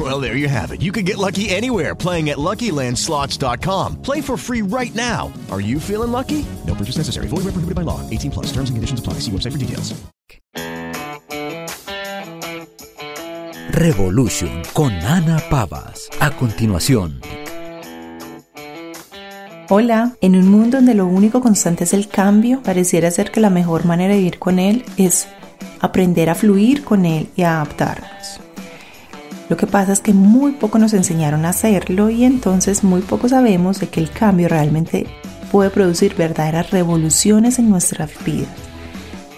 Well, there you have it. You can get lucky anywhere playing at LuckyLandSlots.com. Play for free right now. Are you feeling lucky? No purchase necessary. Void where prohibited by law. 18 plus. Terms and conditions apply. See website for details. Revolution con Ana Pavas. A continuación. Hola, en un mundo donde lo único constante es el cambio, pareciera ser que la mejor manera de vivir con él es aprender a fluir con él y a adaptarnos. Lo que pasa es que muy poco nos enseñaron a hacerlo y entonces muy poco sabemos de que el cambio realmente puede producir verdaderas revoluciones en nuestras vidas.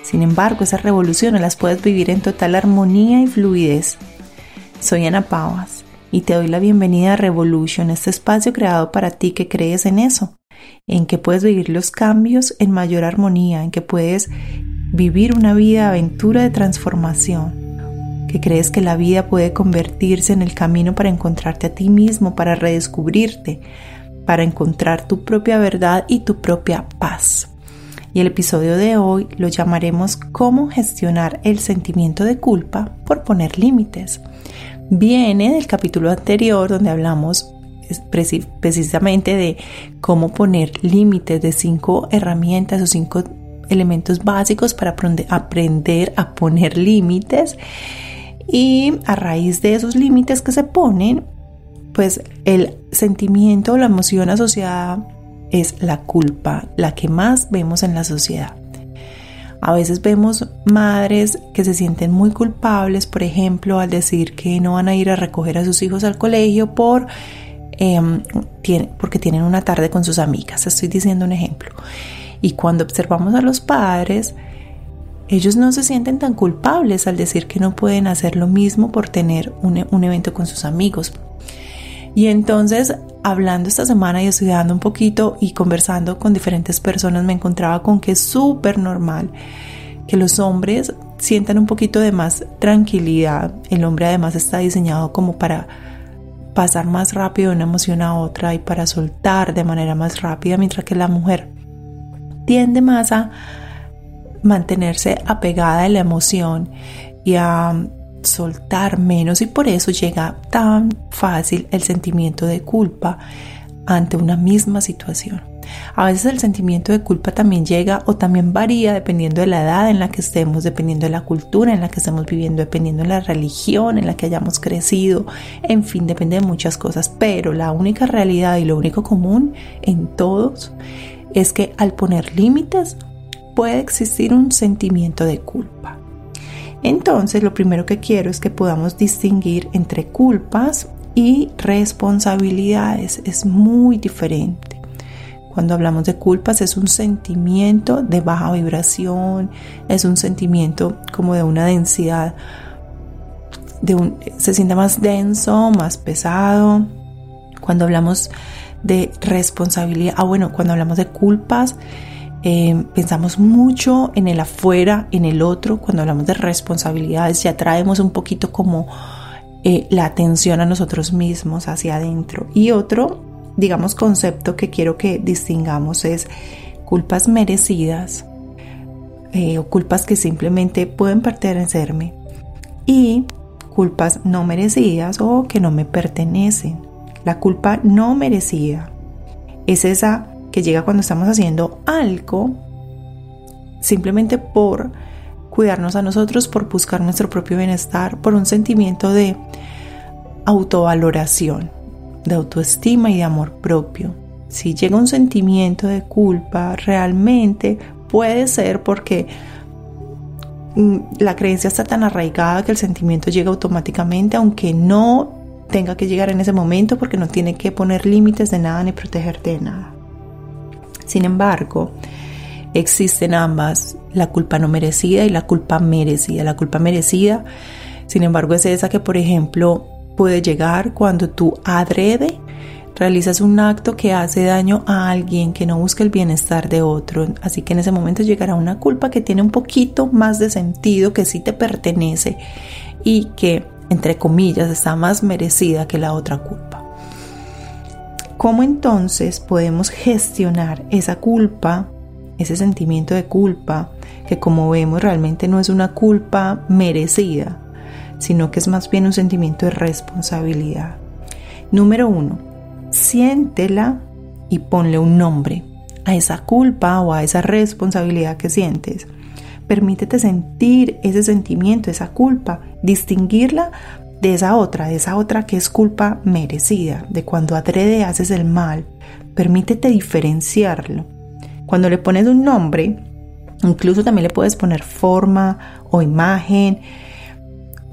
Sin embargo, esas revoluciones las puedes vivir en total armonía y fluidez. Soy Ana Pavas y te doy la bienvenida a Revolution, este espacio creado para ti que crees en eso, en que puedes vivir los cambios en mayor armonía, en que puedes vivir una vida de aventura de transformación, que crees que la vida puede convertirse en el camino para encontrarte a ti mismo, para redescubrirte, para encontrar tu propia verdad y tu propia paz. Y el episodio de hoy lo llamaremos cómo gestionar el sentimiento de culpa por poner límites viene del capítulo anterior donde hablamos precisamente de cómo poner límites de cinco herramientas o cinco elementos básicos para aprender a poner límites y a raíz de esos límites que se ponen pues el sentimiento o la emoción asociada es la culpa, la que más vemos en la sociedad. A veces vemos madres que se sienten muy culpables, por ejemplo, al decir que no van a ir a recoger a sus hijos al colegio por, em, porque tienen una tarde con sus amigas. Estoy diciendo un ejemplo. Y cuando observamos a los padres, ellos no se sienten tan culpables al decir que no pueden hacer lo mismo por tener un, un evento con sus amigos. Y entonces, hablando esta semana y estudiando un poquito y conversando con diferentes personas, me encontraba con que es súper normal que los hombres sientan un poquito de más tranquilidad. El hombre además está diseñado como para pasar más rápido de una emoción a otra y para soltar de manera más rápida, mientras que la mujer tiende más a mantenerse apegada a la emoción y a soltar menos. Y por eso llega tan fácil el sentimiento de culpa ante una misma situación. A veces el sentimiento de culpa también llega o también varía dependiendo de la edad en la que estemos, dependiendo de la cultura en la que estemos viviendo, dependiendo de la religión en la que hayamos crecido, en fin, depende de muchas cosas, pero la única realidad y lo único común en todos es que al poner límites puede existir un sentimiento de culpa. Entonces, lo primero que quiero es que podamos distinguir entre culpas y responsabilidades. Es muy diferente. Cuando hablamos de culpas es un sentimiento de baja vibración, es un sentimiento como de una densidad, de un, se siente más denso, más pesado. Cuando hablamos de responsabilidad, ah bueno, cuando hablamos de culpas, eh, pensamos mucho en el afuera, en el otro. Cuando hablamos de responsabilidades ya traemos un poquito como eh, la atención a nosotros mismos hacia adentro. Y otro, digamos, concepto que quiero que distingamos es culpas merecidas eh, o culpas que simplemente pueden pertenecerme y culpas no merecidas o que no me pertenecen. La culpa no merecida es esa que llega cuando estamos haciendo algo simplemente por cuidarnos a nosotros, por buscar nuestro propio bienestar, por un sentimiento de autovaloración, de autoestima y de amor propio. Si llega un sentimiento de culpa, realmente puede ser porque mm, la creencia está tan arraigada que el sentimiento llega automáticamente, aunque no tenga que llegar en ese momento porque no tiene que poner límites de nada ni protegerte de nada. Sin embargo, existen ambas, la culpa no merecida y la culpa merecida. La culpa merecida, sin embargo, es esa que, por ejemplo, puede llegar cuando tú adrede realizas un acto que hace daño a alguien, que no busca el bienestar de otro. Así que en ese momento llegará una culpa que tiene un poquito más de sentido, que sí te pertenece y que, entre comillas, está más merecida que la otra culpa. ¿Cómo entonces podemos gestionar esa culpa, ese sentimiento de culpa, que como vemos realmente no es una culpa merecida, sino que es más bien un sentimiento de responsabilidad? Número uno, siéntela y ponle un nombre a esa culpa o a esa responsabilidad que sientes. Permítete sentir ese sentimiento, esa culpa, distinguirla de esa otra, de esa otra que es culpa merecida, de cuando adrede haces el mal. Permítete diferenciarlo. Cuando le pones un nombre, incluso también le puedes poner forma o imagen,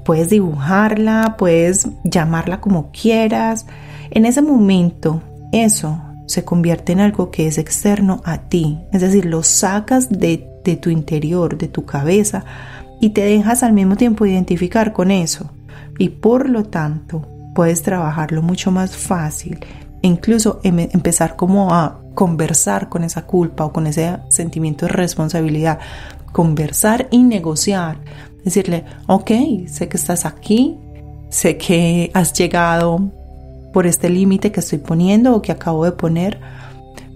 puedes dibujarla, puedes llamarla como quieras. En ese momento, eso se convierte en algo que es externo a ti, es decir, lo sacas de, tu interior, de tu cabeza, y te dejas al mismo tiempo identificar con eso. Y por lo tanto, puedes trabajarlo mucho más fácil incluso em, empezar como a conversar con esa culpa o con ese sentimiento de responsabilidad, conversar y negociar, decirle, ok, sé que estás aquí, sé que has llegado por este límite que estoy poniendo o que acabo de poner,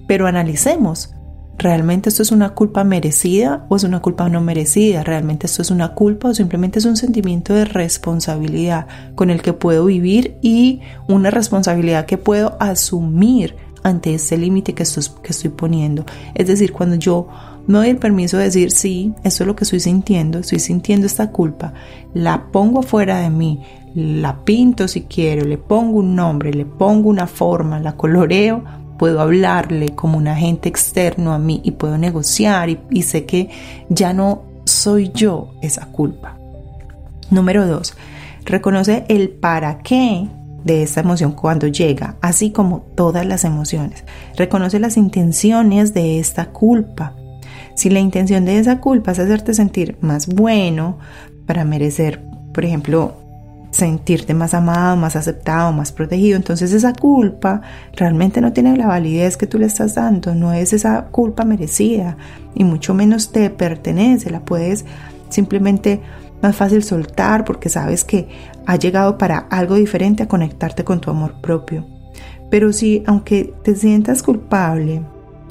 pero analicemos, ¿realmente esto es una culpa merecida o es una culpa no merecida? ¿Realmente esto es una culpa o simplemente es un sentimiento de responsabilidad con el que puedo vivir y una responsabilidad que puedo asumir ante este límite que, estoy poniendo? Es decir, cuando yo me doy el permiso de decir, sí, esto es lo que estoy sintiendo, estoy sintiendo esta culpa, la pongo afuera de mí, la pinto si quiero, le pongo un nombre, le pongo una forma, la coloreo, puedo hablarle como un agente externo a mí y puedo negociar y, sé que ya no soy yo esa culpa. Número dos, reconoce el para qué de esta emoción cuando llega, así como todas las emociones. Reconoce las intenciones de esta culpa. Si la intención de esa culpa es hacerte sentir más bueno para merecer, por ejemplo, sentirte más amado, más aceptado, más protegido. Entonces esa culpa realmente no tiene la validez que tú le estás dando, no es esa culpa merecida y mucho menos te pertenece, la puedes simplemente más fácil soltar porque sabes que ha llegado para algo diferente a conectarte con tu amor propio. Pero si aunque te sientas culpable,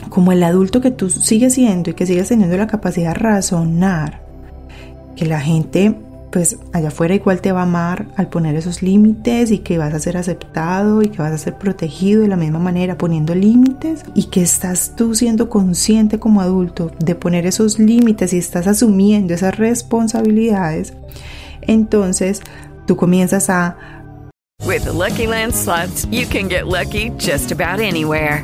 como el adulto que tú sigues siendo y que sigues teniendo la capacidad de razonar, que la gente pues allá afuera igual te va a amar al poner esos límites y que vas a ser aceptado y que vas a ser protegido de la misma manera poniendo límites y que estás tú siendo consciente como adulto de poner esos límites y estás asumiendo esas responsabilidades, entonces tú comienzas a With Lucky Land you can get lucky just about anywhere.